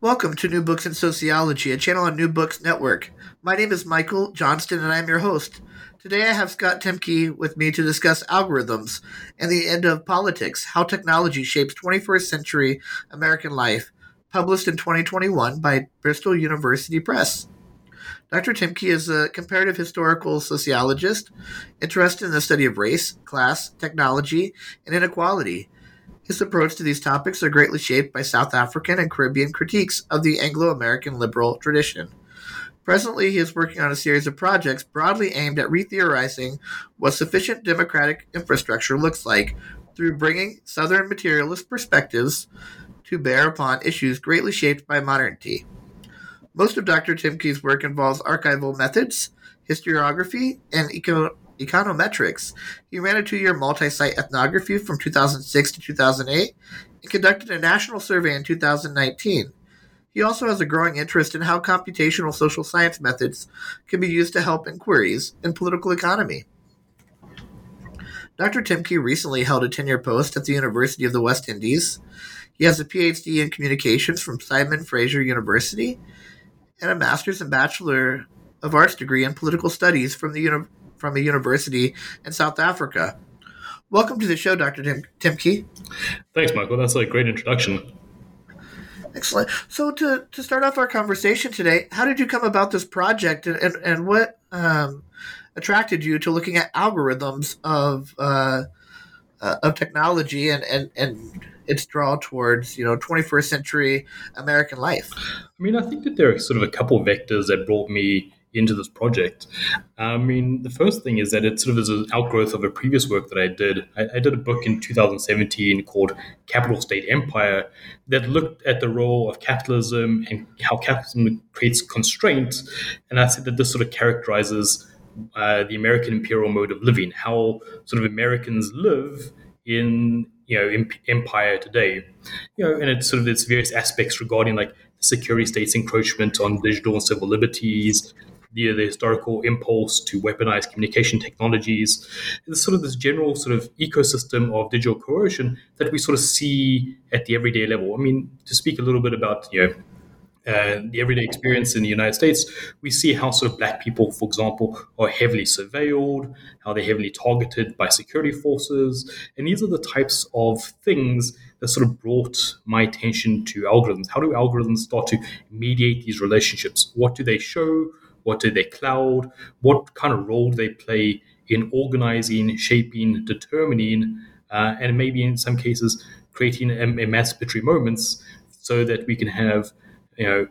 Welcome to New Books in Sociology, a channel on New Books Network. My name is Michael Johnston, and I'm your host. Today I have Scott Timcke with me to discuss algorithms and the end of politics, how technology shapes 21st century American life, published in 2021 by Bristol University Press. Dr. Timcke is a comparative historical sociologist interested in the study of race, class, technology, and inequality. His approach to these topics are greatly shaped by South African and Caribbean critiques of the Anglo American liberal tradition. Presently, he is working on a series of projects broadly aimed at retheorizing what sufficient democratic infrastructure looks like through bringing Southern materialist perspectives to bear upon issues greatly shaped by modernity. Most of Dr. Timcke's work involves archival methods, historiography, and eco- econometrics. He ran a two year multi site ethnography from 2006 to 2008 and conducted a national survey in 2019. He also has a growing interest in how computational social science methods can be used to help inquiries in political economy. Dr. Timcke recently held a tenure post at the University of the West Indies. He has a PhD in communications from Simon Fraser University and a master's and bachelor of arts degree in political studies from the Uni- from a university in South Africa. Welcome to the show, Dr. Tim, Timcke. Thanks, Michael. That's a great introduction. Excellent. So, to, to start off our conversation today, how did you come about this project and, and, and what um, attracted you to looking at algorithms of, uh, uh, of technology and, and, and its draw towards you know 21st century American life? I mean, I think that there are sort of a couple of vectors that brought me into this project. I mean, the first thing is that it sort of is an outgrowth of a previous work that I did. I, I, did a book in 2017 called Capital State Empire that looked at the role of capitalism and how capitalism creates constraints. And I said that this sort of characterizes uh, the American imperial mode of living, how sort of Americans live in you know empire today you know and it's sort of its various aspects regarding like the security state's encroachment on digital and civil liberties the, the historical impulse to weaponize communication technologies. There's sort of this general sort of ecosystem of digital coercion that we sort of see at the everyday level. I mean, to speak a little bit about, you know, uh, the everyday experience in the United States, we see how sort of black people, for example, are heavily surveilled, how they're heavily targeted by security forces. And these are the types of things that sort of brought my attention to algorithms. How do algorithms start to mediate these relationships? What do they show? What do they cloud? What kind of role do they play in organizing, shaping, determining, uh, and maybe in some cases creating emancipatory moments so that we can have, you know,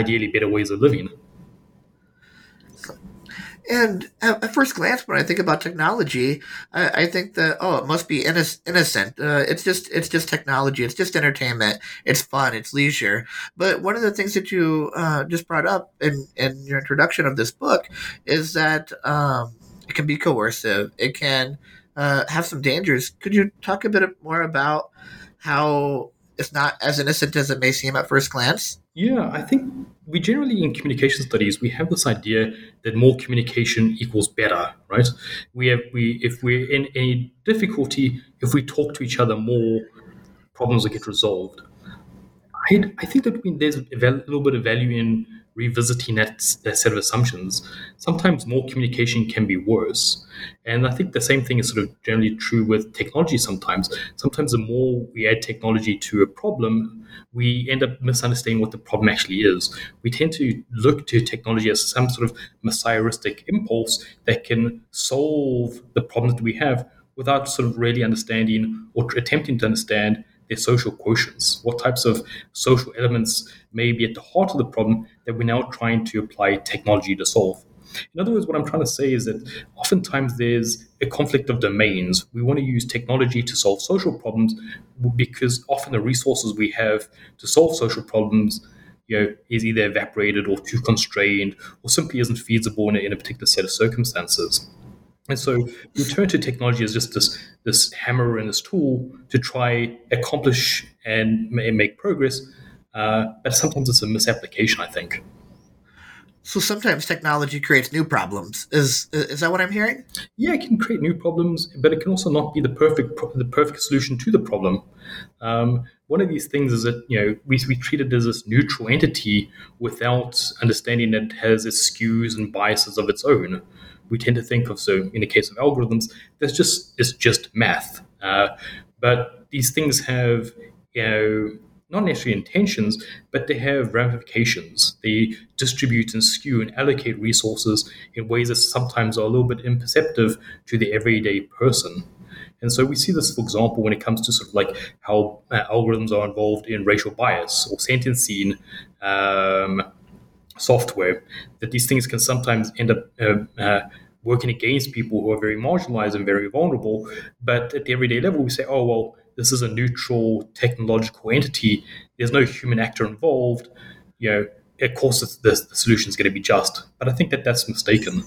ideally better ways of living. And at first glance, when I think about technology, I, I think that oh, it must be innocent. Uh, it's just it's just technology. It's just entertainment. It's fun. It's leisure. But one of the things that you uh, just brought up in in your introduction of this book is that um, it can be coercive. It can uh, have some dangers. Could you talk a bit more about how it's not as innocent as it may seem at first glance? Yeah, I think we generally in communication studies we have this idea that more communication equals better, right? We have we if we're in any difficulty, if we talk to each other more, problems will get resolved. I, I think that we, there's a little bit of value in revisiting that, that set of assumptions. Sometimes more communication can be worse. And I think the same thing is sort of generally true with technology sometimes. Sometimes the more we add technology to a problem, we end up misunderstanding what the problem actually is. We tend to look to technology as some sort of messianistic impulse that can solve the problems that we have without sort of really understanding or attempting to understand their social quotients, what types of social elements may be at the heart of the problem that we're now trying to apply technology to solve. In other words, what I'm trying to say is that oftentimes there's a conflict of domains. We want to use technology to solve social problems because often the resources we have to solve social problems you know, is either evaporated or too constrained or simply isn't feasible in a, in a particular set of circumstances. And so we turn to technology as just this, this hammer and this tool to try accomplish and make progress. Uh, but sometimes it's a misapplication, I think. So sometimes technology creates new problems. Is is that what I'm hearing? Yeah, it can create new problems, but it can also not be the perfect the perfect solution to the problem. Um, one of these things is that you know we, we treat it as this neutral entity without understanding that it has its skews and biases of its own. We tend to think of so in the case of algorithms, that's just it's just math. Uh, but these things have you know not necessarily intentions, but they have ramifications. They distribute and skew and allocate resources in ways that sometimes are a little bit imperceptive to the everyday person. And so we see this, for example, when it comes to sort of like how uh, algorithms are involved in racial bias or sentencing um, software, that these things can sometimes end up uh, uh, working against people who are very marginalized and very vulnerable. But at the everyday level, we say, oh, well, this is a neutral technological entity. There's no human actor involved. You know, of course, the, the solution is going to be just. But I think that that's mistaken.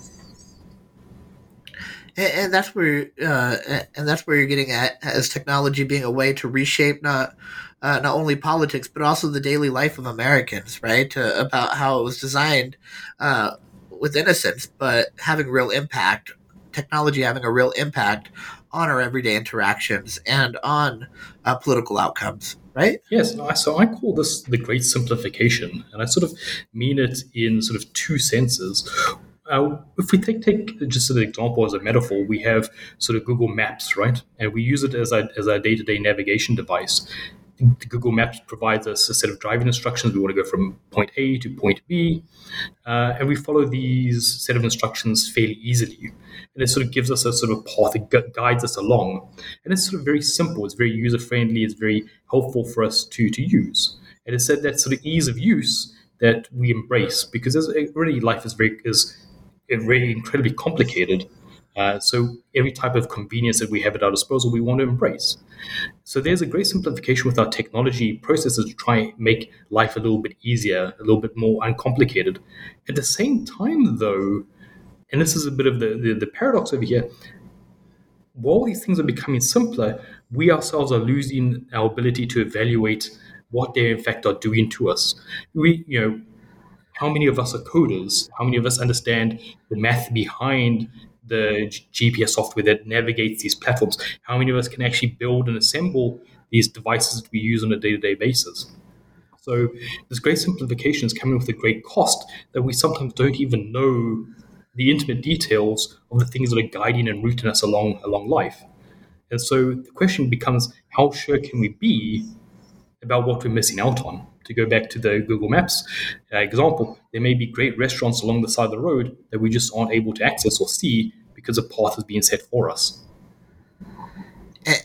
And, that's where, uh, and that's where you're getting at as technology being a way to reshape not uh, not only politics but also the daily life of Americans, right? About how it was designed uh, with innocence, but having real impact. Technology having a real impact on our everyday interactions and on uh, political outcomes, right? Yes. So I call this the great simplification, and I sort of mean it in sort of two senses. Uh, if we take, take just an example as a metaphor, we have sort of Google Maps, right? And we use it as a, as a day to day navigation device. Google Maps provides us a set of driving instructions. We want to go from point A to point B, uh, and we follow these set of instructions fairly easily and it sort of gives us a sort of path, it guides us along. And it's sort of very simple, it's very user friendly, it's very helpful for us to, to use. And it's that, that sort of ease of use that we embrace because already life is very is very incredibly complicated. Uh, so every type of convenience that we have at our disposal, we want to embrace. So there's a great simplification with our technology processes to try and make life a little bit easier, a little bit more uncomplicated. At the same time, though, and this is a bit of the, the, the paradox over here, while these things are becoming simpler, we ourselves are losing our ability to evaluate what they in fact are doing to us. We, you know, how many of us are coders? How many of us understand the math behind the GPS software that navigates these platforms? How many of us can actually build and assemble these devices that we use on a day-to-day basis? So this great simplification is coming with a great cost that we sometimes don't even know the intimate details of the things that are guiding and routing us along along life. And so the question becomes, how sure can we be about what we're missing out on? To go back to the Google Maps uh, example, there may be great restaurants along the side of the road that we just aren't able to access or see because a path is being set for us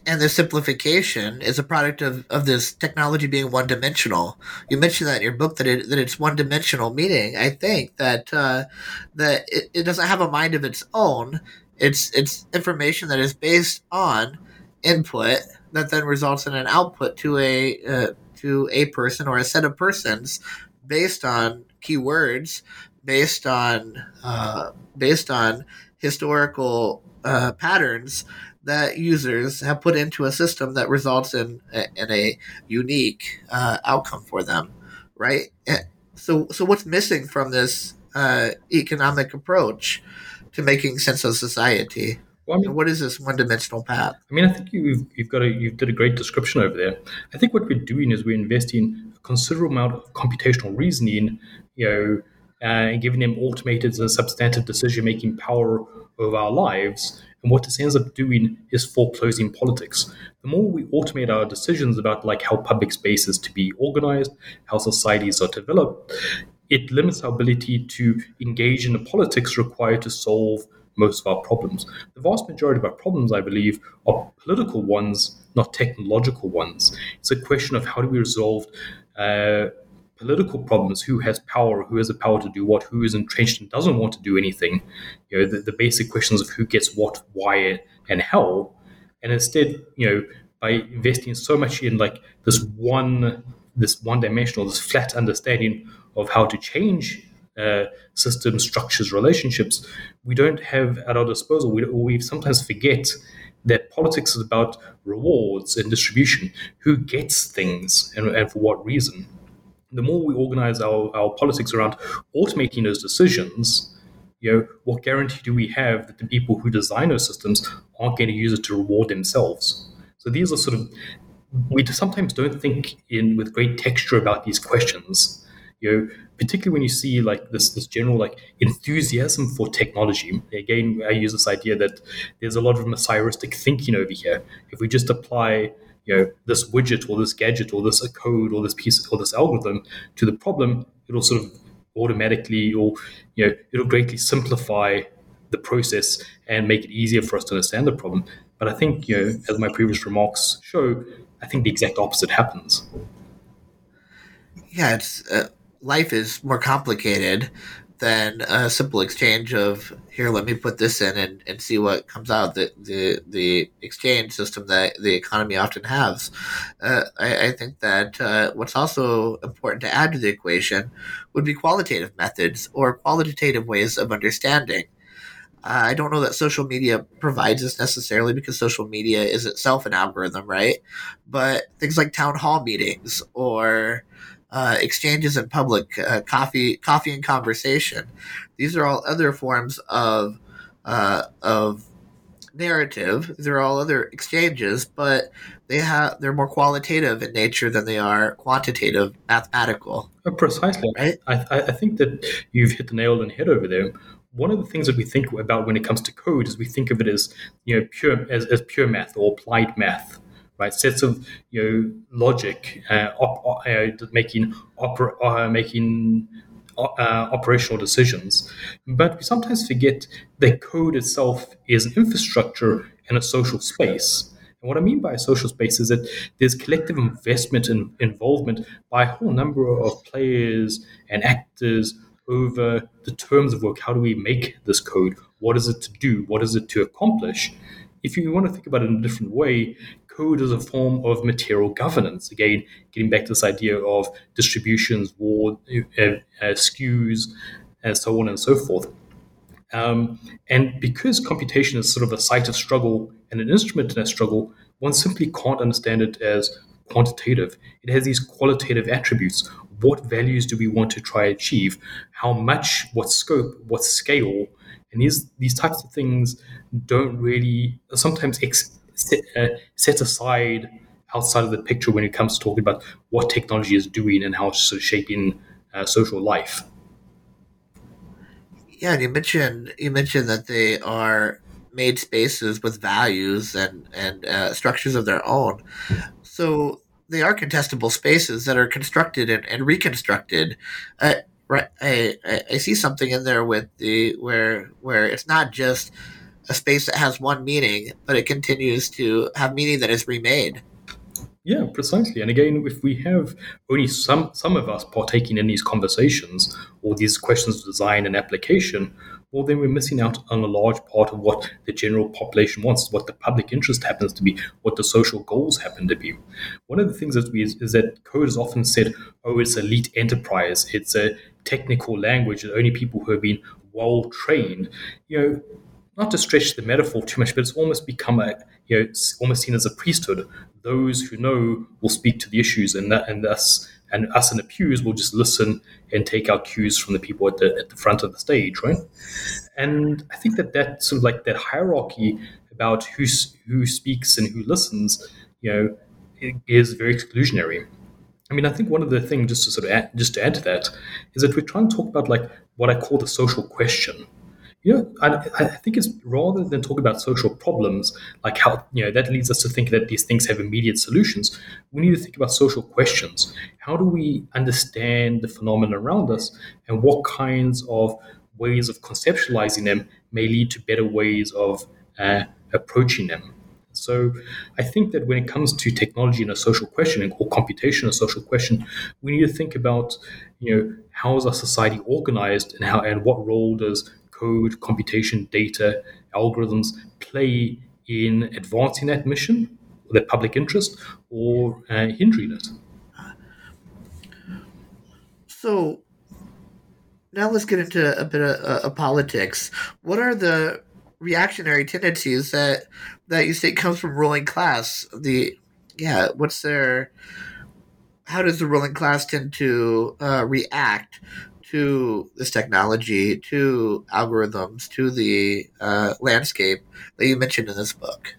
and the simplification is a product of, of this technology being one dimensional. You mentioned that in your book that it that it's one dimensional, meaning I think that uh, that it, it doesn't have a mind of its own. It's it's information that is based on input that then results in an output to a uh, to a person or a set of persons based on keywords, based on uh, based on historical uh, patterns that users have put into a system that results in in a unique uh, outcome for them, right? So, so what's missing from this uh, economic approach to making sense of society? Well, I mean, what is this one-dimensional path? I mean, I think you've you've got a you did a great description over there. I think what we're doing is we're investing a considerable amount of computational reasoning, you know, uh, and giving them automated and substantive decision-making power over our lives and what this ends up doing is foreclosing politics. The more we automate our decisions about like how public spaces to be organized, how societies are developed, it limits our ability to engage in the politics required to solve most of our problems. The vast majority of our problems, I believe, are political ones, not technological ones. It's a question of how do we resolve uh, political problems who has power, who has the power to do what, who is entrenched and doesn't want to do anything, you know, the, the basic questions of who gets what, why, and how. And instead, you know, by investing so much in like this one this one dimensional, this flat understanding of how to change uh, systems, structures, relationships, we don't have at our disposal. We, we sometimes forget that politics is about rewards and distribution. Who gets things and, and for what reason? The more we organize our, our politics around automating those decisions, you know, what guarantee do we have that the people who design those systems aren't going to use it to reward themselves? So these are sort of we sometimes don't think in with great texture about these questions. You know, particularly when you see like this this general like enthusiasm for technology. Again, I use this idea that there's a lot of messianistic thinking over here. If we just apply you know this widget or this gadget or this code or this piece or this algorithm to the problem, it'll sort of automatically or you know it'll greatly simplify the process and make it easier for us to understand the problem. But I think you know, as my previous remarks show, I think the exact opposite happens. Yeah, it's uh, life is more complicated than a simple exchange of here. Let me put this in and, and see what comes out. The the the exchange system that the economy often has. Uh, I, I, think that uh, what's also important to add to the equation would be qualitative methods or qualitative ways of understanding. I don't know that social media provides this necessarily because social media is itself an algorithm, right? But things like town hall meetings or uh, exchanges in public, uh, coffee, coffee and conversation. These are all other forms of uh, of narrative. They're all other exchanges, but they have they're more qualitative in nature than they are quantitative, mathematical. Uh, precisely. Right? I, I think that you've hit the nail on the head over there one of the things that we think about when it comes to code is we think of it as you know pure as, as pure math or applied math right sets of you know logic uh, op, uh, making opera, uh, making uh, operational decisions but we sometimes forget that code itself is an infrastructure and a social space and what I mean by a social space is that there's collective investment and involvement by a whole number of players and actors over the terms of work. How do we make this code? What is it to do? What is it to accomplish? If you want to think about it in a different way, code is a form of material governance. Again, getting back to this idea of distributions, war, uh, uh, skews, and so on and so forth. Um, and because computation is sort of a site of struggle and an instrument in that struggle, one simply can't understand it as quantitative. It has these qualitative attributes what values do we want to try achieve, how much, what scope, what scale, and these these types of things don't really sometimes ex- set, uh, set aside outside of the picture when it comes to talking about what technology is doing and how it's sort of shaping uh, social life. Yeah, you mentioned you mentioned that they are made spaces with values and and uh, structures of their own. So they are contestable spaces that are constructed and, and reconstructed. Uh, right, I, I see something in there with the where where it's not just a space that has one meaning, but it continues to have meaning that is remade. Yeah, precisely. And again, if we have only some some of us partaking in these conversations or these questions of design and application, well, then we're missing out on a large part of what the general population wants, what the public interest happens to be, what the social goals happen to be. One of the things that we is, is that code is often said, oh, it's elite enterprise, it's a technical language that only people who have been well trained. You know, not to stretch the metaphor too much, but it's almost become a, you know, it's almost seen as a priesthood. Those who know will speak to the issues, and that, and us and us in the pews will just listen and take our cues from the people at the at the front of the stage, right? And I think that that sort of like that hierarchy about who who speaks and who listens, you know, is very exclusionary. I mean, I think one of the things just to sort of add, just to add to that is that we're trying to talk about like what I call the social question, you know, I, I, think it's rather than talk about social problems, like how, you know, that leads us to think that these things have immediate solutions. We need to think about social questions. How do we understand the phenomena around us and what kinds of ways of conceptualizing them may lead to better ways of uh, approaching them? So I think that when it comes to technology and a social question or computation a social question, we need to think about, you know, how is our society organized and how and what role does code, computation, data, algorithms play in advancing that mission, the public interest, or uh, hindering it. So now let's get into a bit of, uh, of politics. What are the reactionary tendencies that that you think comes from ruling class? The yeah, what's their how does the ruling class tend to uh, react to this technology, to algorithms, to the uh, landscape that you mentioned in this book?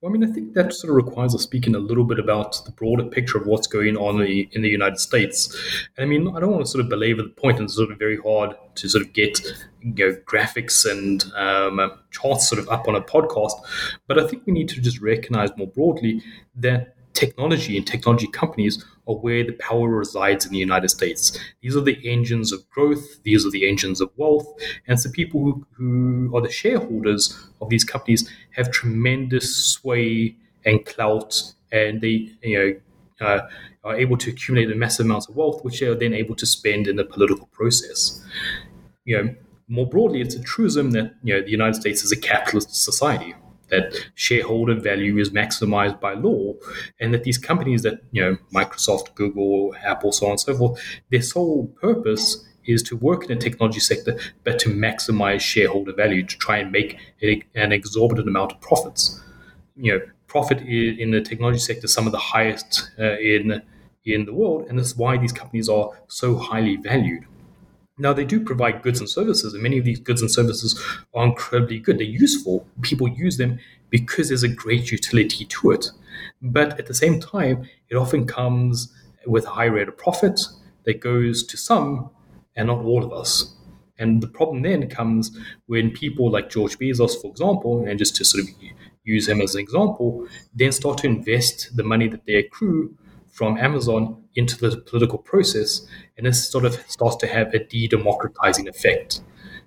Well, I mean, I think that sort of requires us speaking a little bit about the broader picture of what's going on in the, in the United States. And I mean, I don't want to sort of belabor the point, and it's sort of very hard to sort of get you know, graphics and um, charts sort of up on a podcast. But I think we need to just recognize more broadly that technology and technology companies are where the power resides in the United States. These are the engines of growth, these are the engines of wealth, and so people who, who are the shareholders of these companies have tremendous sway and clout, and they you know uh, are able to accumulate a massive amounts of wealth, which they are then able to spend in the political process. You know, more broadly, it's a truism that you know the United States is a capitalist society that shareholder value is maximized by law, and that these companies that you know Microsoft, Google, Apple, so on and so forth, their sole purpose is to work in the technology sector, but to maximize shareholder value to try and make an exorbitant amount of profits. You know, profit in the technology sector some of the highest uh, in in the world, and that's why these companies are so highly valued. Now, they do provide goods and services, and many of these goods and services are incredibly good. They're useful. People use them because there's a great utility to it. But at the same time, it often comes with a high rate of profit that goes to some and not all of us. And the problem then comes when people like George Bezos, for example, and just to sort of use him as an example, then start to invest the money that they accrue from Amazon into the political process, and this sort of starts to have a de-democratizing effect.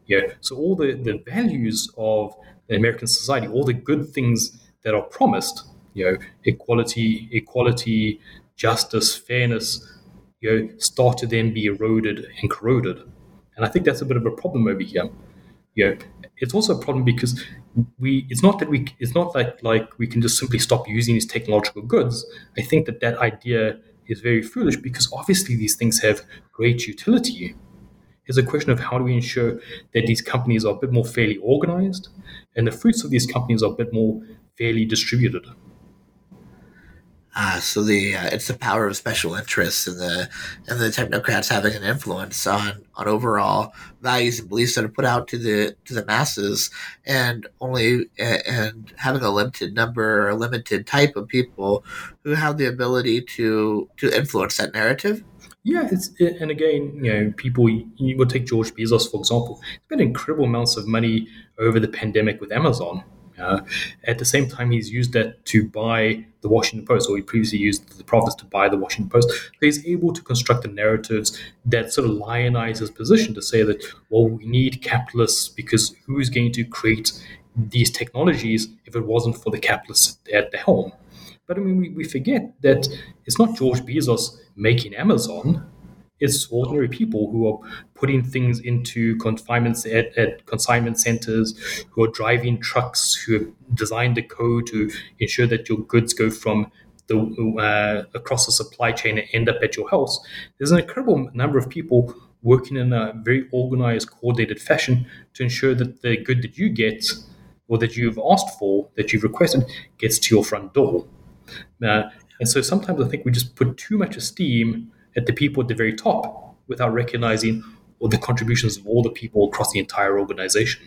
Yeah, so all the, the values of the American society, all the good things that are promised, you know, equality, equality, justice, fairness, you know, start to then be eroded and corroded. And I think that's a bit of a problem over here. You know, it's also a problem because we it's not that we it's not like like we can just simply stop using these technological goods i think that that idea is very foolish because obviously these things have great utility. It's a question of how do we ensure that these companies are a bit more fairly organized and the fruits of these companies are a bit more fairly distributed uh, so the uh, it's the power of special interests and the and the technocrats having an influence on on overall values and beliefs that are put out to the to the masses, and only and having a limited number or a limited type of people who have the ability to to influence that narrative. Yeah, it's and again, you know, people. You would take George Bezos for example. Spent incredible amounts of money over the pandemic with Amazon uh, at the same time, he's used that to buy the Washington Post, or he previously used the profits to buy the Washington Post. So he's able to construct the narratives that sort of lionize his position to say that, well, we need capitalists because who's going to create these technologies if it wasn't for the capitalists at the helm? But I mean, we, we forget that it's not George Bezos making Amazon it's ordinary people who are putting things into confinement at, at, consignment centers, who are driving trucks, who have designed the code to ensure that your goods go from the uh, across the supply chain and end up at your house. There's an incredible number of people working in a very organized, coordinated fashion to ensure that the good that you get or that you've asked for, that you've requested, gets to your front door. Uh, and so sometimes I think we just put too much esteem at the people at the very top without recognizing all the contributions of all the people across the entire organization.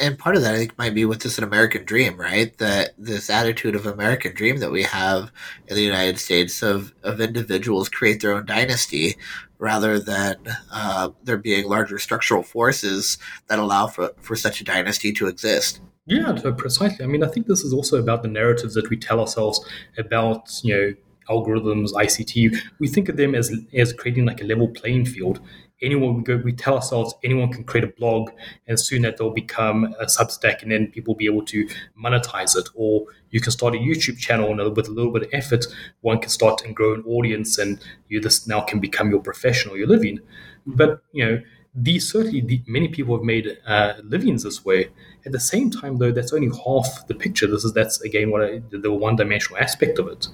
And part of that, I think, might be with this an American dream, right? That this attitude of American dream that we have in the United States of, of individuals create their own dynasty rather than uh, there being larger structural forces that allow for, for such a dynasty to exist. Yeah, precisely. I mean, I think this is also about the narratives that we tell ourselves about, you know, algorithms, ICT, we think of them as as creating like a level playing field. Anyone we go, we tell ourselves anyone can create a blog, and soon that they'll become a Substack, and then people will be able to monetize it. Or you can start a YouTube channel, and with a little bit of effort, one can start and grow an audience, and you this now can become your profession or your living. But you know these certainly the, many people have made uh, livings this way. At the same time, though, that's only half the picture. This is that's again what I, the one-dimensional aspect of it.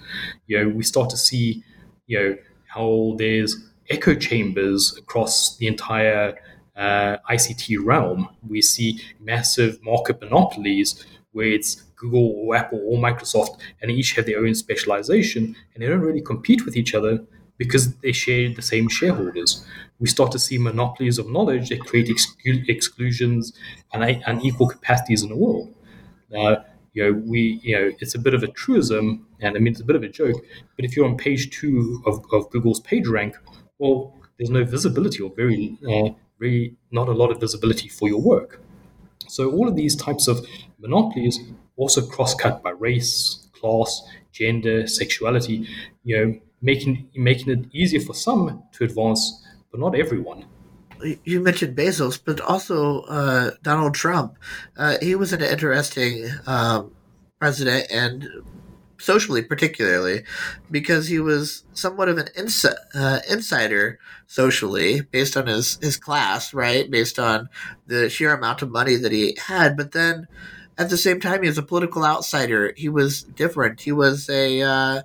You know, we start to see, you know, how there's echo chambers across the entire uh, ICT realm. We see massive market monopolies where it's Google or Apple or Microsoft, and each have their own specialization, and they don't really compete with each other because they share the same shareholders. We start to see monopolies of knowledge that create exclu- exclusions and unequal capacities in the world. Uh, you know, we, you know, it's a bit of a truism, and I mean, it's a bit of a joke. But if you're on page two of, of Google's PageRank, well, there's no visibility or very, uh, very not a lot of visibility for your work. So all of these types of monopolies also cross-cut by race, class, gender, sexuality. You know, making making it easier for some to advance, but not everyone. You mentioned Bezos, but also uh, Donald Trump. Uh, he was an interesting um, president, and socially particularly, because he was somewhat of an uh, insider socially, based on his his class, right? Based on the sheer amount of money that he had, but then. At the same time, he was a political outsider. He was different. He was a, uh,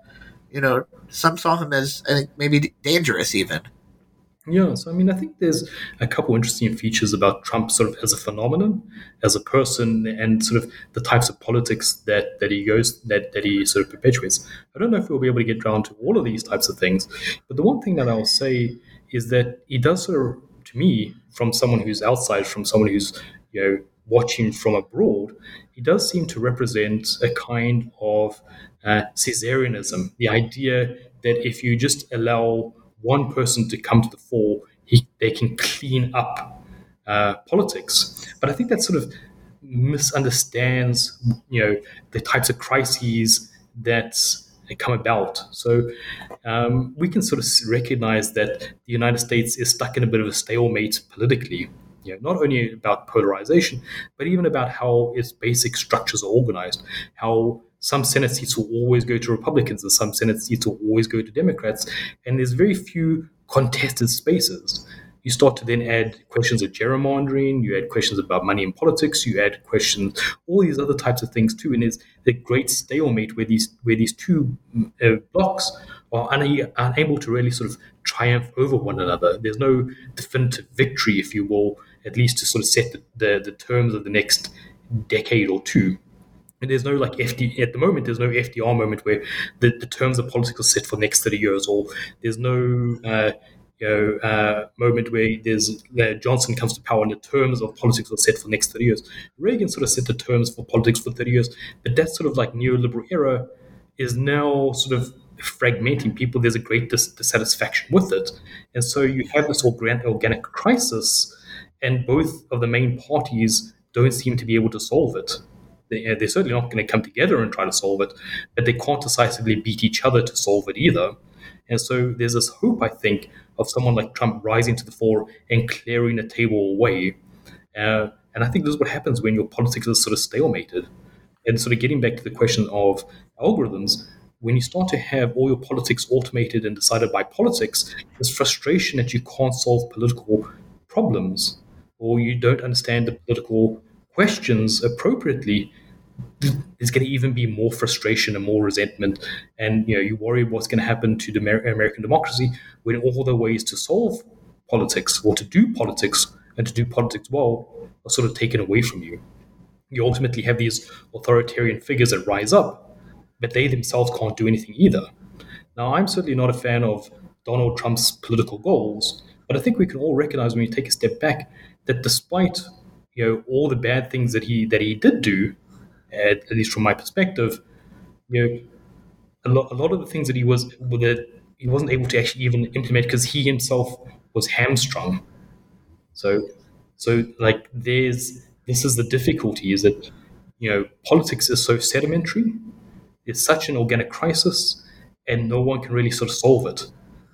you know, some saw him as I think maybe dangerous even. Yeah, so I mean, I think there's a couple interesting features about Trump, sort of as a phenomenon, as a person, and sort of the types of politics that that he goes that that he sort of perpetuates. I don't know if we'll be able to get down to all of these types of things, but the one thing that I'll say is that he does sort of, to me, from someone who's outside, from someone who's you know watching from abroad, he does seem to represent a kind of uh, Caesarianism, the idea that if you just allow one person to come to the fore, he, they can clean up uh, politics. But I think that sort of misunderstands, you know, the types of crises that come about. So um, we can sort of recognize that the United States is stuck in a bit of a stalemate politically. You know, not only about polarization, but even about how its basic structures are organized, how some Senate seats will always go to Republicans and some Senate seats will always go to Democrats. And there's very few contested spaces. You start to then add questions of gerrymandering, you add questions about money in politics, you add questions, all these other types of things too. And there's the great stalemate where these where these two uh, blocks are un- unable to really sort of triumph over one another. There's no definitive victory, if you will, at least to sort of set the, the, the terms of the next decade or two. And there's no like FD at the moment. There's no FDR moment where the, the terms of politics are set for next thirty years, or there's no uh, you know uh, moment where there's uh, Johnson comes to power and the terms of politics are set for next thirty years. Reagan sort of set the terms for politics for thirty years, but that sort of like neoliberal era is now sort of fragmenting people. There's a great dis- dissatisfaction with it, and so you have this organic crisis, and both of the main parties don't seem to be able to solve it. They, are uh, certainly not going to come together and try to solve it, but they can't decisively beat each other to solve it either. And so there's this hope, I think, of someone like Trump rising to the fore and clearing the table away. Uh, and I think this is what happens when your politics is sort of stalemated. And sort of getting back to the question of algorithms, when you start to have all your politics automated and decided by politics, there's frustration that you can't solve political problems or you don't understand the political questions appropriately, there's going to even be more frustration and more resentment. And you know, you worry what's going to happen to the American democracy when all the ways to solve politics or to do politics and to do politics well are sort of taken away from you. You ultimately have these authoritarian figures that rise up, but they themselves can't do anything either. Now, I'm certainly not a fan of Donald Trump's political goals, but I think we can all recognize when we take a step back that despite you know all the bad things that he that he did do, at, at least from my perspective, you know, a lot, a lot of the things that he was that he wasn't able to actually even implement because he himself was hamstrung. So, so like there's this is the difficulty is that you know politics is so sedimentary, it's such an organic crisis, and no one can really sort of solve it.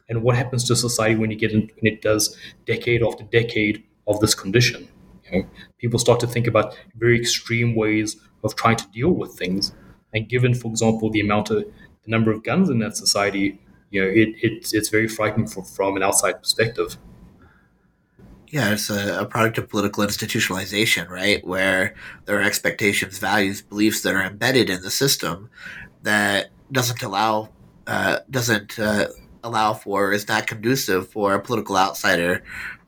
And what happens to society when you get in, when it does decade after decade of this condition? Know, people start to think about very extreme ways of trying to deal with things. And given, for example, the amount of the number of guns in that society, you know, it, it it's very frightening from, from an outside perspective. Yeah, it's a, a, product of political institutionalization, right? Where there are expectations, values, beliefs that are embedded in the system that doesn't allow uh, doesn't uh, allow for is not conducive for a political outsider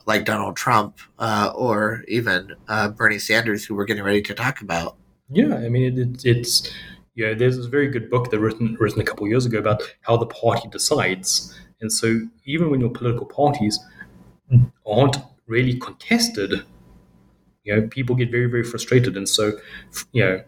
like Donald Trump uh, or even uh, Bernie Sanders, who we're getting ready to talk about. Yeah, I mean it, it, it's yeah. There's this very good book that written written a couple years ago about how the party decides, and so even when your political parties aren't really contested, you know, people get very, very frustrated. And so, you know,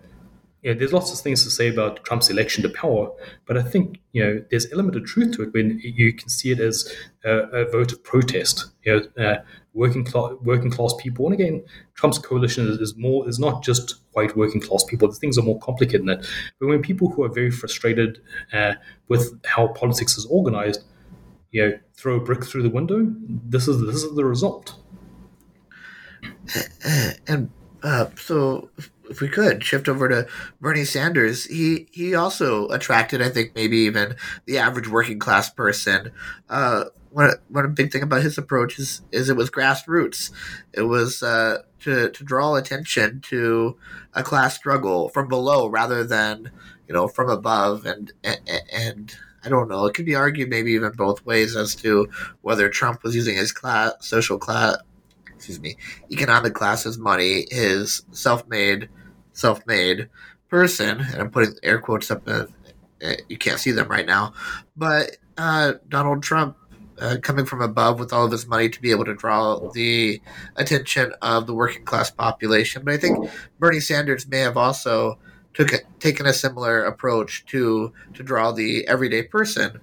you know, there's lots of things to say about Trump's election to power, but I think you know there's element of truth to it when you can see it as a, a vote of protest. You know, uh, working class working class people, and again, Trump's coalition is, is, more is not just white working class people. The things are more complicated than that. But when people who are very frustrated uh, with how politics is organized, you know, throw a brick through the window, this is this is the result. and uh, so if we could shift over to Bernie Sanders, he he also attracted, I think, maybe even the average working class person. Uh, one one big thing about his approach is is it was grassroots. It was uh, to to draw attention to a class struggle from below rather than you know from above, and and, and I don't know. It could be argued maybe even both ways as to whether Trump was using his class, social class, excuse me, economic class's money, his self-made, self-made person, and I'm putting air quotes up. In, eh, you can't see them right now, but uh, Donald Trump uh, coming from above with all of his money to be able to draw the attention of the working class population. But I think Bernie Sanders may have also took a, taken a similar approach to to draw the everyday person.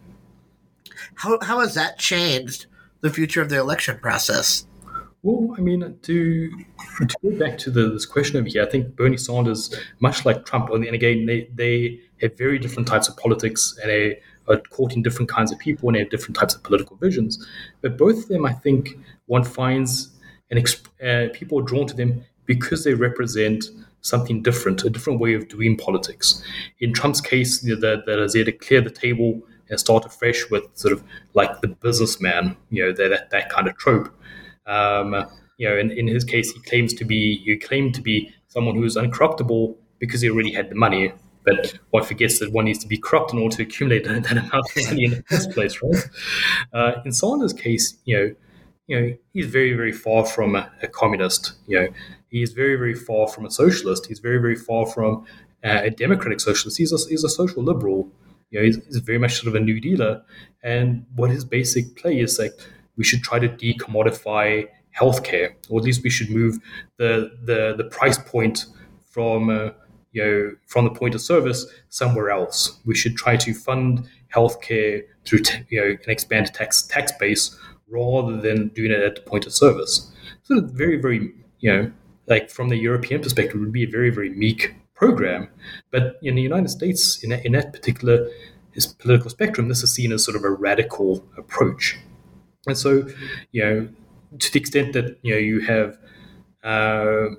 How how has that changed the future of the election process? Well, I mean, to, to go back to the, this question over here, I think Bernie Sanders, much like Trump, and again, they, they have very different types of politics and they are courting different kinds of people and they have different types of political visions. But both of them, I think, one finds and exp- uh, people are drawn to them because they represent something different, a different way of doing politics. In Trump's case, you know, that, that there to clear the table and start afresh with sort of like the businessman, you know, that, that kind of trope. Um, you know, in, in his case, he claims to be he claimed to be someone who is uncorruptible because he already had the money. But one forgets that one needs to be corrupt in order to accumulate that, amount of money in the first place, right? Uh, in Sanders' case, you know, you know, he's very, very far from a, a, communist. You know, he is very, very far from a socialist. He's very, very far from uh, a democratic socialist. He's a, he's a social liberal. You know, he's, he's, very much sort of a New Dealer. And what his basic play is like, we should try to decommodify healthcare, or at least we should move the the, the price point from uh, you know from the point of service somewhere else. We should try to fund healthcare through t- you know an expanded tax tax base rather than doing it at the point of service. So very very you know like from the European perspective, would be a very very meek program, but in the United States, in that, in that particular political spectrum, this is seen as sort of a radical approach. And so, you know, to the extent that you know you have, uh,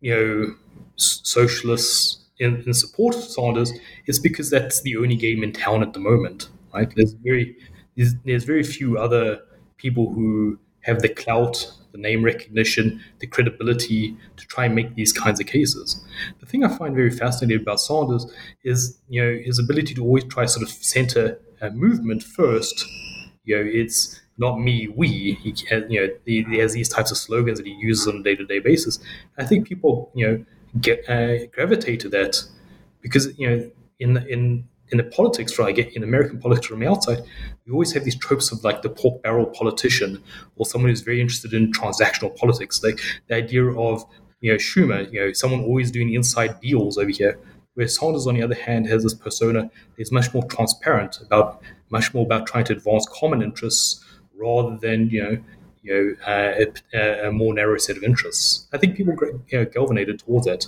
you know, socialists in, in support of Sanders, it's because that's the only game in town at the moment, right? There's very there's, there's very few other people who have the clout, the name recognition, the credibility to try and make these kinds of cases. The thing I find very fascinating about Sanders is you know his ability to always try sort of center a movement first. You know, it's not me, we. He you know, he, he, has these types of slogans that he uses on a day to day basis. I think people, you know, get uh, gravitate to that because you know, in the, in in the politics, right? Get in American politics from the outside, we always have these tropes of like the pork barrel politician or someone who's very interested in transactional politics, like the idea of you know Schumer, you know, someone always doing inside deals over here. Where Sanders, on the other hand, has this persona that is much more transparent about, much more about trying to advance common interests rather than you know you know uh, a, a, more narrow set of interests. I think people you know galvanized towards it.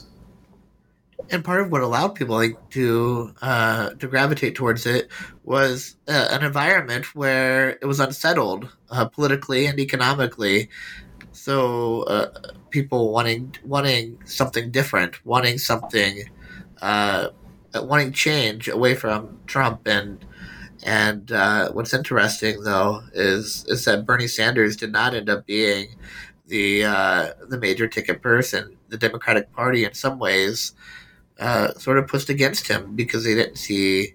and part of what allowed people like, to uh, to gravitate towards it was uh, an environment where it was unsettled uh, politically and economically. So uh, people wanting wanting something different, wanting something, uh, wanting change away from Trump and and uh, what's interesting though is is that Bernie Sanders did not end up being the the major ticket person. The Democratic Party, in some ways, uh, sort of pushed against him because they didn't see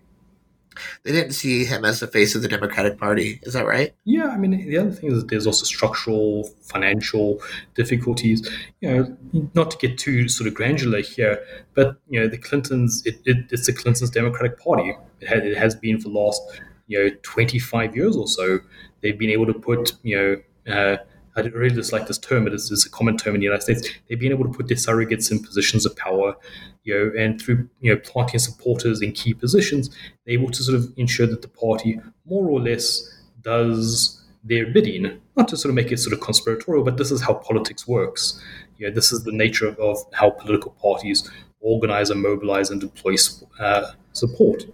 they didn't see him as the face of the Democratic Party. Is that right? Yeah, I mean the other thing is there's also structural, financial difficulties. You know, not to get too sort of granular here, but you know the Clintons, it, it, it's the Clintons Democratic Party. It, it has been for the last you know 25 years or so. They've been able to put you know. Uh, I really dislike this term, but it's, it's, a common term in the United States. They've been able to put their surrogates in positions of power, you know, and through you know planting supporters in key positions, they're able to sort of ensure that the party more or less does their bidding. Not to sort of make it sort of conspiratorial, but this is how politics works. You know, this is the nature of, of how political parties organize and mobilize and deploy uh, support.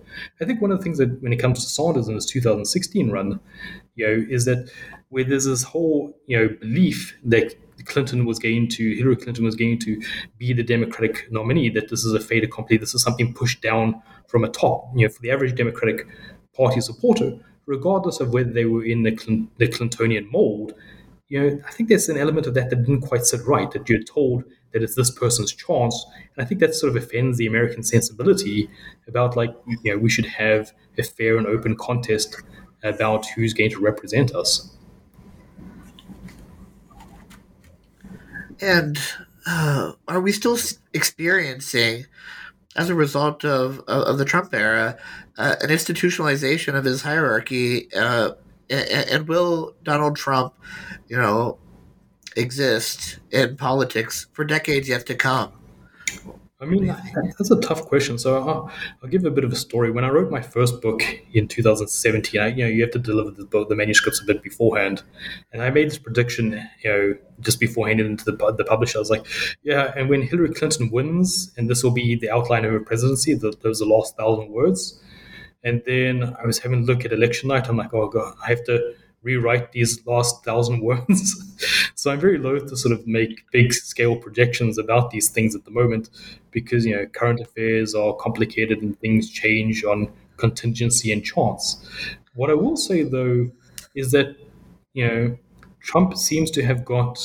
I think one of the things that when it comes to Sanders in his 2016 run, you know, is that where there's this whole you know belief that Clinton was going to Hillary Clinton was going to be the Democratic nominee. That this is a fait accompli. This is something pushed down from a top. You know, for the average Democratic Party supporter, regardless of whether they were in the, Clint, the Clintonian mold. You know, I think there's an element of that that didn't quite sit right. That you're told that it's this person's chance, and I think that sort of offends the American sensibility about like you know we should have a fair and open contest about who's going to represent us. And uh, are we still experiencing, as a result of of, the Trump era, uh, an institutionalization of his hierarchy? Uh, and, and will Donald Trump, you know, exist in politics for decades yet to come? I mean, that's a tough question. So I'll, I'll, give a bit of a story. When I wrote my first book in 2017, I, you know, you have to deliver the, book, the manuscripts a bit beforehand, and I made this prediction, you know, just before handing it the, the publisher. I was like, yeah, and when Hillary Clinton wins, and this will be the outline of her presidency, the, those are the last thousand words. And then I was having a look at election night. I'm like, oh god, I have to rewrite these last thousand words. so I'm very loath to sort of make big scale projections about these things at the moment because you know current affairs are complicated and things change on contingency and chance. What I will say though is that you know Trump seems to have got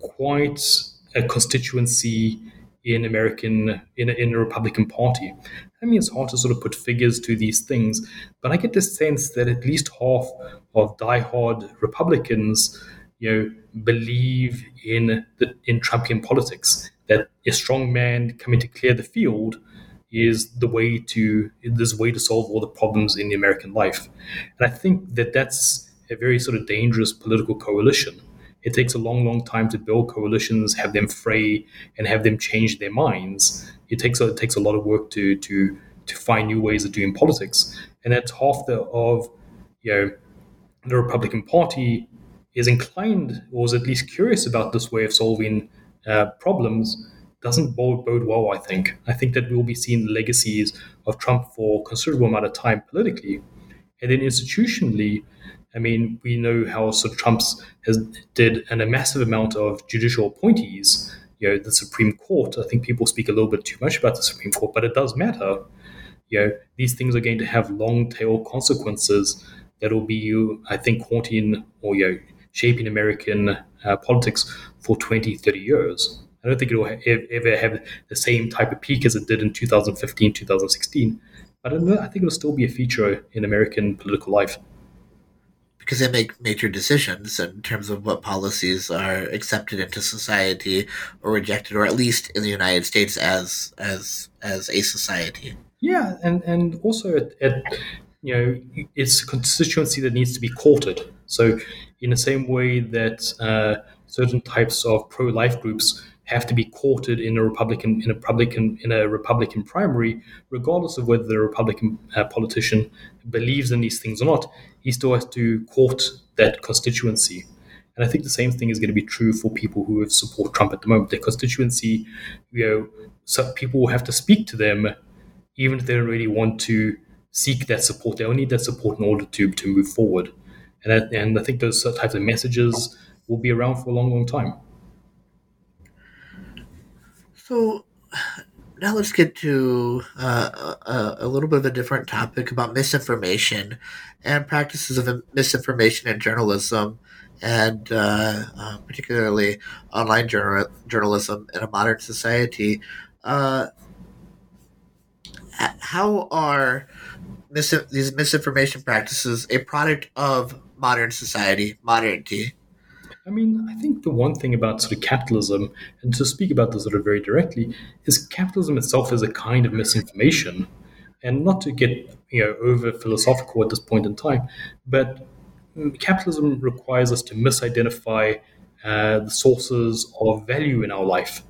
quite a constituency in American in in a Republican Party. I mean, it's hard to sort of put figures to these things, but I get the sense that at least half of diehard Republicans, you know, believe in the in Trumpian politics. That a strong man coming to clear the field is the way to this way to solve all the problems in the American life, and I think that that's a very sort of dangerous political coalition it takes a long, long time to build coalitions, have them fray, and have them change their minds. It takes a, it takes a lot of work to to to find new ways of doing politics, and that's half the of you know the Republican Party is inclined or is at least curious about this way of solving uh, problems doesn't bode, bode well. I think. I think that we'll be seeing legacies of Trump for a considerable amount of time politically, and then institutionally I mean, we know how sort of Trump's has did an, a massive amount of judicial appointees. You know, the Supreme Court. I think people speak a little bit too much about the Supreme Court, but it does matter. You know, these things are going to have long tail consequences that will be, I think, haunting or you know, shaping American uh, politics for 20, 30 years. I don't think it will ever have the same type of peak as it did in 2015, 2016. But I think it'll still be a feature in American political life because they make major decisions in terms of what policies are accepted into society or rejected, or at least in the United States as as as a society. Yeah, and and also it, it you know it's a constituency that needs to be courted. So in the same way that uh, certain types of pro-life groups have to be courted in a Republican in a Republican in a Republican primary, regardless of whether the Republican uh, politician believes in these things or not. He still has to court that constituency, And I think the same thing is going to be true for people who support Trump at the moment. Their constituency, you know, so people will have to speak to them, even if they don't really want to seek that support. They only need that support in order to to move forward. And I, and I think those types of messages will be around for a long, long time. So now let's get to uh, a, a, little bit of a different topic about misinformation and practices of misinformation in journalism and uh, uh, particularly online journal- journalism in a modern society. Uh, how are mis- these misinformation practices a product of modern society, modernity? I mean, I think the one thing about sort of capitalism, and to speak about this sort of very directly, is capitalism itself is a kind of misinformation. And not to get you know over philosophical at this point in time, but capitalism requires us to misidentify uh, the sources of value in our life.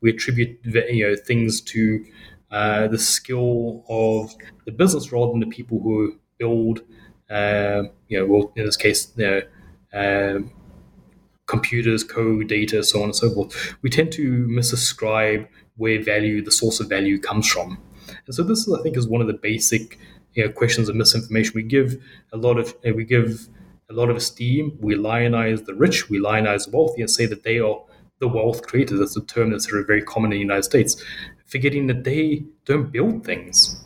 We attribute you know things to uh, the skill of the business rather than the people who build, uh, you know, well, in this case, you know, uh, computers, code, data, so on and so forth. We tend to misascribe where value, the source of value, comes from. And so this, is, I think, is one of the basic you know, questions of misinformation. We give a lot of we give a lot of esteem. We lionize the rich, we lionize the wealthy, and say that they are the wealth creators. That's a term that's sort of very common in the United States, forgetting that they don't build things.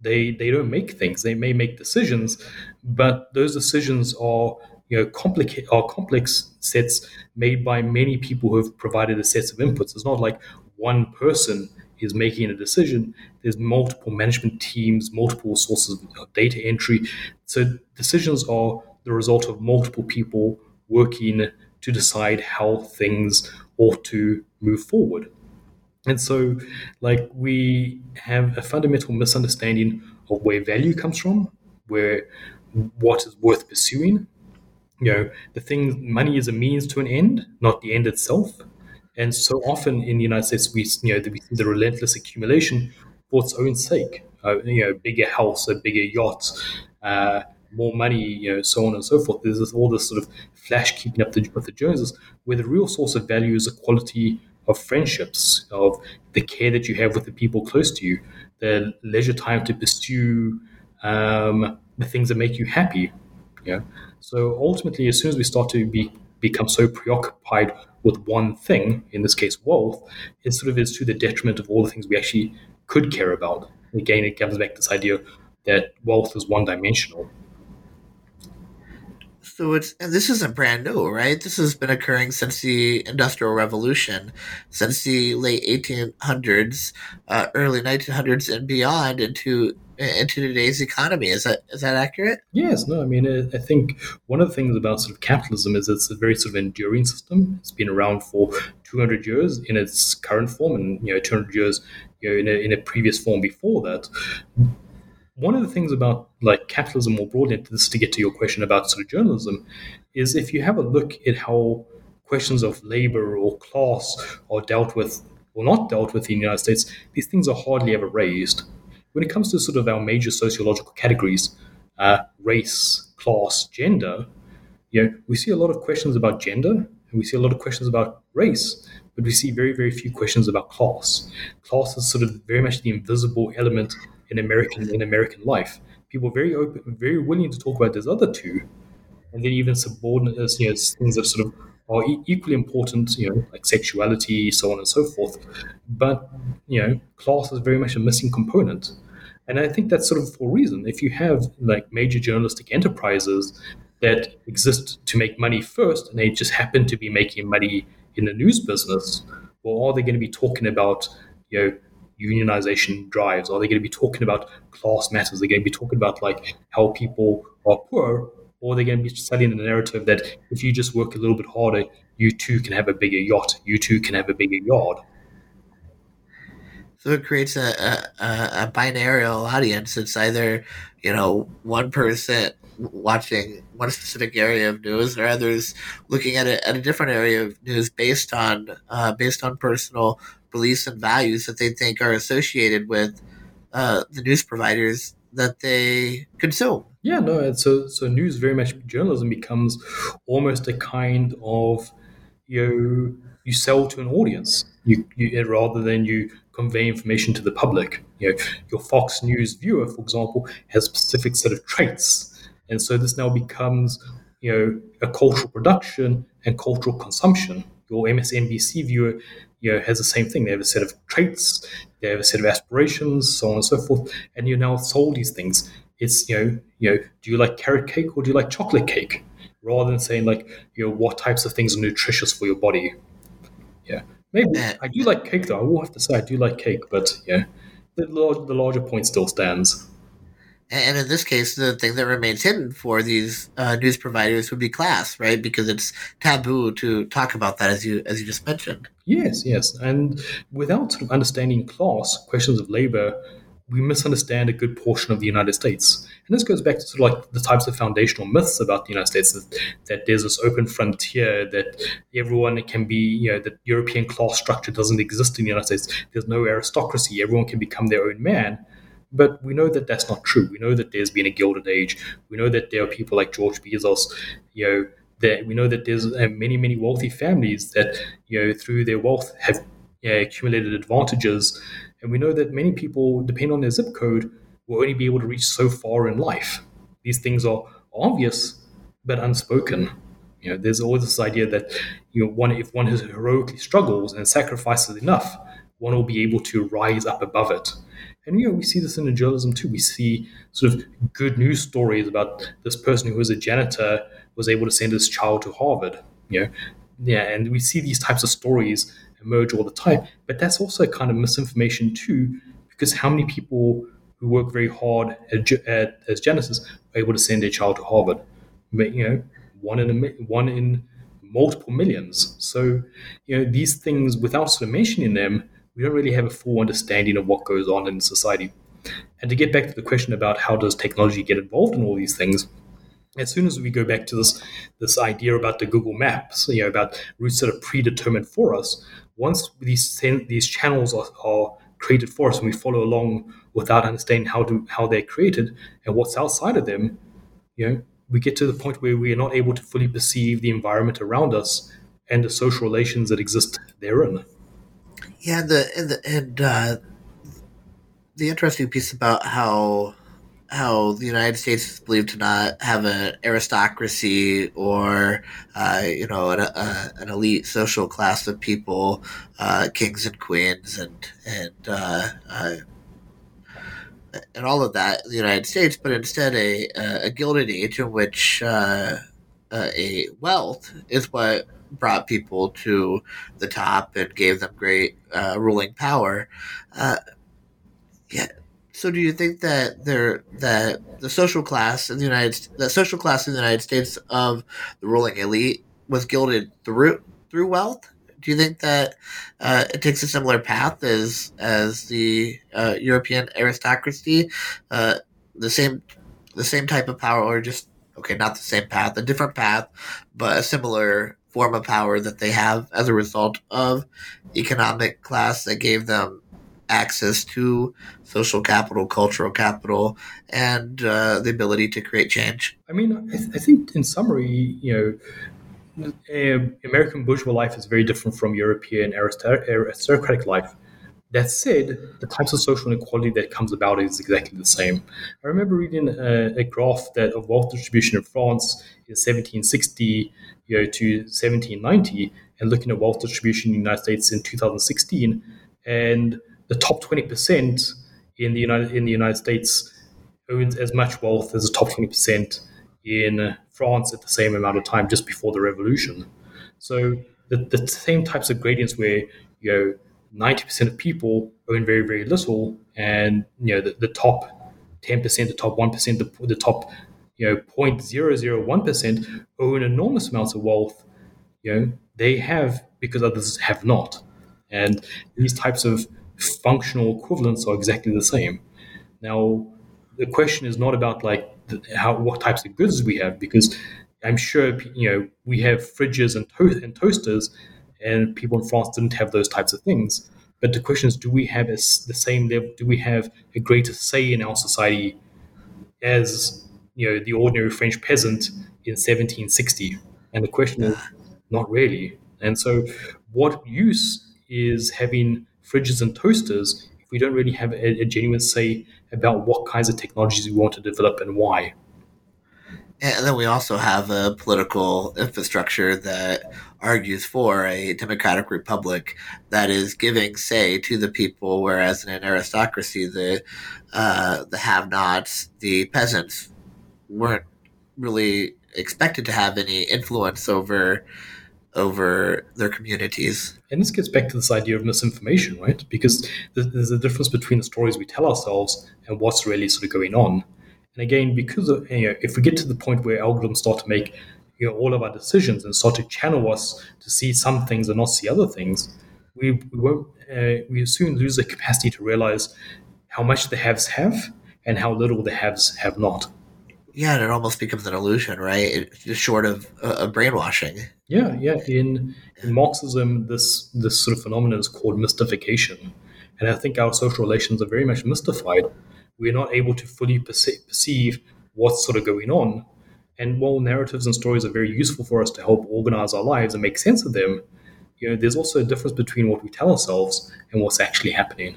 They they don't make things. They may make decisions, but those decisions are you know complicate are complex sets made by many people who have provided a set of inputs. It's not like one person is making a decision. There's multiple management teams, multiple sources of data entry. So decisions are the result of multiple people working to decide how things ought to move forward. And so, like, we have a fundamental misunderstanding of where value comes from, where what is worth pursuing. You know, the thing, money is a means to an end, not the end itself. And so often in the United States, we, you know, the, the relentless accumulation for its own sake. Uh, you know, bigger house, a bigger yacht, uh, more money, you know, so on and so forth. There's this, all this sort of flash keeping up the, with the Joneses, where the real source of value is the quality of friendships, of the care that you have with the people close to you, the leisure time to pursue um, the things that make you happy. Yeah. So ultimately, as soon as we start to be become so preoccupied with one thing, in this case, wealth, it sort of is to the detriment of all the things we actually could care about. Again, it comes back to this idea that wealth is one dimensional. So it's and this isn't brand new, right? This has been occurring since the Industrial Revolution, since the late 1800s, uh, early 1900s, and beyond into into today's economy. Is that is that accurate? Yes. No. I mean, I think one of the things about sort of capitalism is it's a very sort of enduring system. It's been around for 200 years in its current form, and you know, 200 years you know in a, in a previous form before that one of the things about like capitalism more broadly, and this to get to your question about sort of journalism, is if you have a look at how questions of labor or class are dealt with or not dealt with in the United States, these things are hardly ever raised. When it comes to sort of our major sociological categories, uh, race, class, gender, you know, we see a lot of questions about gender and we see a lot of questions about race, but we see very, very few questions about class. Class is sort of very much the invisible element in American in American life. People are very open, very willing to talk about those other two, and then even subordinate you know, things that sort of are equally important, you know, like sexuality, so on and so forth. But you know, class is very much a missing component, and I think that's sort of for a reason. If you have like major journalistic enterprises that exist to make money first, and they just happen to be making money in the news business, well, are they going to be talking about you know unionization drives? Are they going to be talking about class matters? Are they going to be talking about like how people are poor? Or they're going to be selling the narrative that if you just work a little bit harder, you too can have a bigger yacht, you too can have a bigger yard? So it creates a, a, a binarial audience. It's either, you know, one person watching one specific area of news or others looking at it at a different area of news based on uh, based on personal beliefs and values that they think are associated with uh, the news providers that they consume. Yeah, no. So so news very much journalism becomes almost a kind of you know, you sell to an audience. You, you rather than you convey information to the public. You know, your Fox News viewer, for example, has a specific set of traits, and so this now becomes you know a cultural production and cultural consumption. Your MSNBC viewer, you know, has the same thing. They have a set of traits, they have a set of aspirations, so on and so forth, and you're now sold these things. It's you know, you know, do you like carrot cake or do you like chocolate cake? Rather than saying like, you know, what types of things are nutritious for your body. Yeah, maybe I do like cake though. I will have to say I do like cake, but yeah, the large, the larger point still stands. And in this case, the thing that remains hidden for these uh, news providers would be class, right? Because it's taboo to talk about that, as you as you just mentioned. Yes, yes, and without sort of understanding class, questions of labor, we misunderstand a good portion of the United States. And this goes back to sort of like the types of foundational myths about the United States that, that there's this open frontier, that everyone can be, you know, that European class structure doesn't exist in the United States. There's no aristocracy. Everyone can become their own man. But we know that that's not true. We know that there's been a Gilded Age. We know that there are people like George Bezos, you know, that we know that there's uh, many, many wealthy families that, you know, through their wealth have know, accumulated advantages. And we know that many people, depending on their zip code, will only be able to reach so far in life. These things are obvious, but unspoken. You know, there's always this idea that you know, one if one has heroically struggles and sacrifices enough, one will be able to rise up above it. And you know, we see this in journalism too. We see sort of good news stories about this person who was a janitor was able to send his child to Harvard. You know, yeah, and we see these types of stories emerge all the time. But that's also kind of misinformation too, because how many people who work very hard at, at, as janitors are able to send their child to Harvard? You know, one in a, one in multiple millions. So, you know, these things, without sort of mentioning them, we don't really have a full understanding of what goes on in society. And to get back to the question about how does technology get involved in all these things, as soon as we go back to this this idea about the Google Maps, you know, about routes that are predetermined for us, once these these channels are, are created for us and we follow along without understanding how to how they're created and what's outside of them, you know, we get to the point where we are not able to fully perceive the environment around us and the social relations that exist therein. Yeah, the and the, and uh, the interesting piece about how how the United States is believed to not have an aristocracy or uh, you know an, a, an, elite social class of people, uh, kings and queens, and and uh, uh and all of that in the United States, but instead a a gilded age in which uh, uh, a wealth is what brought people to the top and gave them great uh, ruling power. Uh, yeah. So, do you think that there that the social class in the United the social class in the United States of the ruling elite was gilded through through wealth? Do you think that uh, it takes a similar path as as the uh, European aristocracy, uh, the same the same type of power, or just okay, not the same path, a different path, but a similar form of power that they have as a result of economic class that gave them access to social capital, cultural capital, and uh, the ability to create change. I mean, I, th- I think in summary, you know, American bourgeois life is very different from European aristocratic life. That said, the types of social inequality that comes about is exactly the same. I remember reading a, a graph that of wealth distribution in France in 1760 you know, to 1790 and looking at wealth distribution in the United States in 2016, and the top 20% in the United in the United States owns as much wealth as the top 20% in uh, France at the same amount of time just before the revolution. So the, the same types of gradients where you know 90% of people own very, very little, and you know the, the top 10%, the top 1%, the, the top you know 0.001% own enormous amounts of wealth. You know they have because others have not, and these types of functional equivalents are exactly the same. Now, the question is not about like the, how what types of goods we have because I'm sure you know we have fridges and, to- and toasters and people in France didn't have those types of things. But the question is, do we have a, the same level? Do we have a greater say in our society as you know the ordinary French peasant in 1760. And the question is, not really. And so, what use is having fridges and toasters if we don't really have a, a genuine say about what kinds of technologies we want to develop and why? And then we also have a political infrastructure that argues for a democratic republic that is giving say to the people, whereas in an aristocracy, the uh, the have-nots, the peasants, weren't really expected to have any influence over over their communities. And this gets back to this idea of misinformation, right? Because there's a difference between the stories we tell ourselves and what's really sort of going on. And again, because of, you know, if we get to the point where algorithms start to make you know, all of our decisions and start to channel us to see some things and not see other things, we, we won't uh, we soon lose the capacity to realize how much the haves have and how little the haves have not. Yeah, and it almost becomes an illusion, right? It's just short of, uh, brainwashing. Yeah, yeah. In, in Marxism, this this sort of phenomenon is called mystification, and I think our social relations are very much mystified. We're not able to fully perce- perceive what's sort of going on, and while narratives and stories are very useful for us to help organize our lives and make sense of them, you know, there's also a difference between what we tell ourselves and what's actually happening.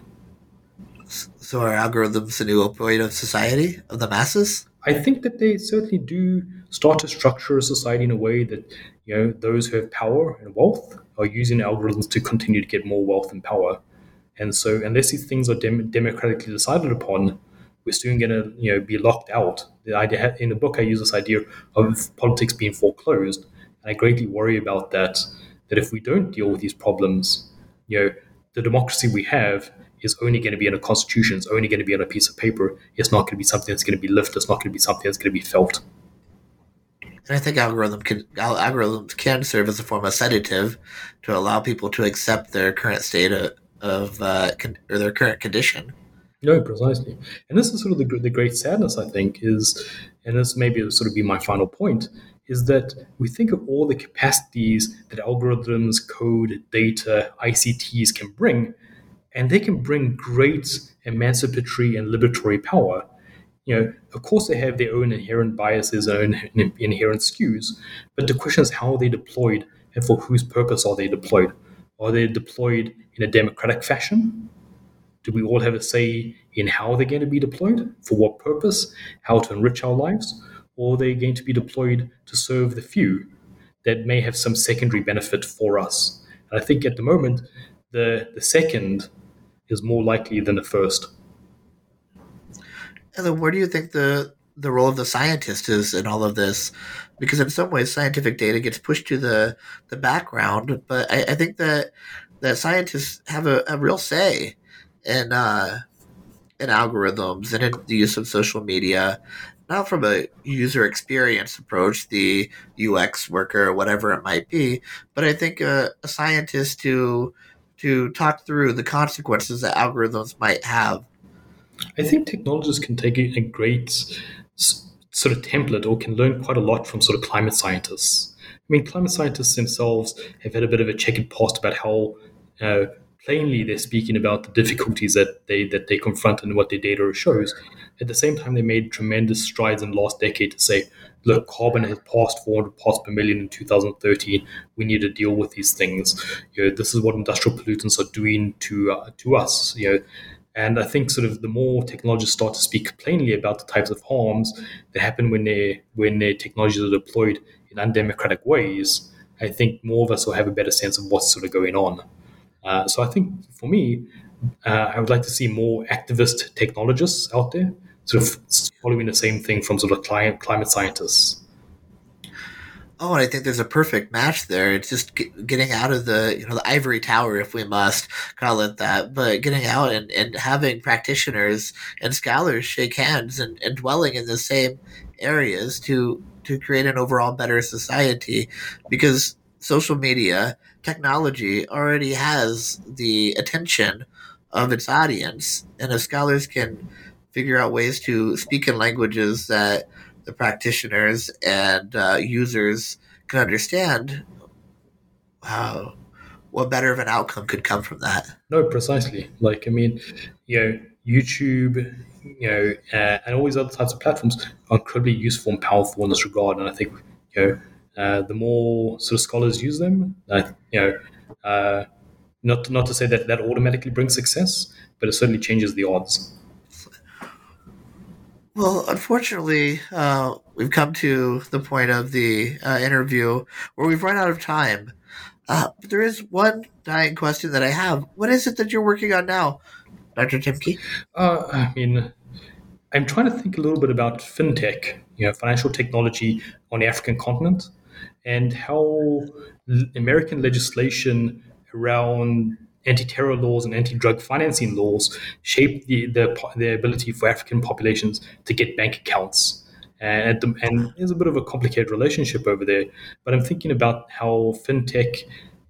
So, are algorithms the new opioid of society of the masses? I think that they certainly do start to structure a society in a way that you know those who have power and wealth are using algorithms to continue to get more wealth and power. And so, unless these things are dem- democratically decided upon, we're soon going to you know be locked out. The idea in the book, I use this idea of politics being foreclosed, and I greatly worry about that. That if we don't deal with these problems, you know, the democracy we have is only going to be in a constitution, it's only going to be on a piece of paper. It's not going to be something that's going to be lived, it's not going to be something that's going to be felt. And I think algorithm can, algorithms can serve as a form of sedative to allow people to accept their current state of, of uh, con, or their current condition. No, precisely. And this is sort of the, the great sadness, I think, is, and this maybe sort of be my final point, is that we think of all the capacities that algorithms, code, data, ICTs can bring, and they can bring great emancipatory and liberatory power. You know, of course, they have their own inherent biases and own inherent skews, but the question is how are they deployed and for whose purpose are they deployed? Are they deployed in a democratic fashion? Do we all have a say in how they're going to be deployed? For what purpose? How to enrich our lives? Or are they going to be deployed to serve the few that may have some secondary benefit for us? And I think at the moment, the, the second is more likely than the first. And then where do you think the the role of the scientist is in all of this? Because in some ways, scientific data gets pushed to the the background, but I, I think that that scientists have a, a real say in uh, in algorithms and in the use of social media, not from a user experience approach, the UX worker or whatever it might be, but I think a, a scientist to to talk through the consequences that algorithms might have. I think technologists can take a great sort of template or can learn quite a lot from sort of climate scientists. I mean, climate scientists themselves have had a bit of a checkered past about how uh, plainly they're speaking about the difficulties that they that they confront and what their data shows. At the same time, they made tremendous strides in the last decade to say, look, carbon has passed 400 parts per million in 2013. We need to deal with these things. You know, this is what industrial pollutants are doing to uh, to us. You know, and I think sort of the more technologists start to speak plainly about the types of harms that happen when they when their technologies are deployed in undemocratic ways, I think more of us will have a better sense of what's sort of going on. Uh, so I think for me, uh, I would like to see more activist technologists out there, sort of following the same thing from sort of climate climate scientists. Oh, and I think there's a perfect match there. It's just get, getting out of the you know the ivory tower, if we must call it that, but getting out and, and having practitioners and scholars shake hands and, and dwelling in the same areas to to create an overall better society. Because social media technology already has the attention of its audience, and if scholars can figure out ways to speak in languages that the practitioners and uh, users can understand, wow, what better of an outcome could come from that? No, precisely. Like, I mean, you know, YouTube, you know, uh, and all these other types of platforms are incredibly useful and powerful in this regard. And I think, you know, uh, the more sort of scholars use them, you know, uh, not not to say that that automatically brings success, but it certainly changes the odds. Well, unfortunately, uh, we've come to the point of the uh, interview where we've run out of time. Uh, but there is one dying question that I have. What is it that you're working on now, Dr. Timcke? Uh, I mean, I'm trying to think a little bit about fintech, you know, financial technology on the African continent, and how American legislation around anti-terror laws and anti-drug financing laws shape the, the, the ability for African populations to get bank accounts. And, the, and there's a bit of a complicated relationship over there. But I'm thinking about how fintech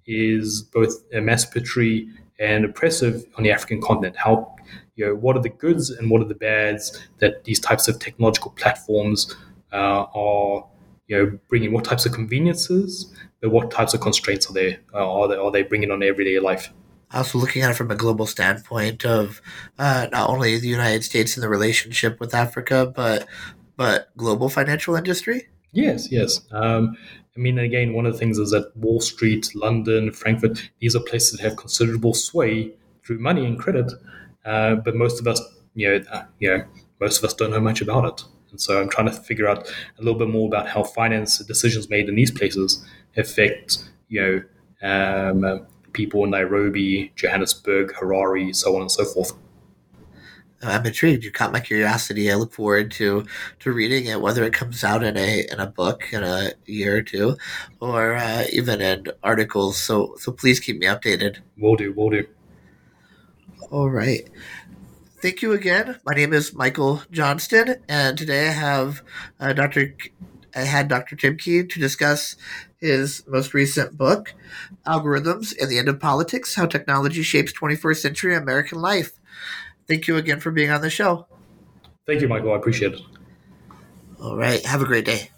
is both emancipatory and oppressive on the African continent. How you know what are the goods and what are the bads that these types of technological platforms uh, are you know bringing? What types of conveniences, but what types of constraints are they uh, are they are they bringing on everyday life? Also looking at it from a global standpoint of uh, not only the United States and the relationship with Africa, but but global financial industry. Yes, yes. Um, I mean, again, one of the things is that Wall Street, London, Frankfurt, these are places that have considerable sway through money and credit, uh, but most of us, you know, uh, you know, most of us don't know much about it. And so I'm trying to figure out a little bit more about how finance decisions made in these places affect, you know, um, people in Nairobi, Johannesburg, Harare, so on and so forth. I'm intrigued. You caught my curiosity. I look forward to to reading it, whether it comes out in a in a book in a year or two, or uh, even in articles. So so please keep me updated. Will do. Will do. All right. Thank you again. My name is Michael Johnston, and today I have uh, Dr. I had Dr. Timcke to discuss his most recent book, Algorithms and the End of Politics How Technology Shapes 21st Century American Life. Thank you again for being on the show. Thank you, Michael. I appreciate it. All right. Have a great day.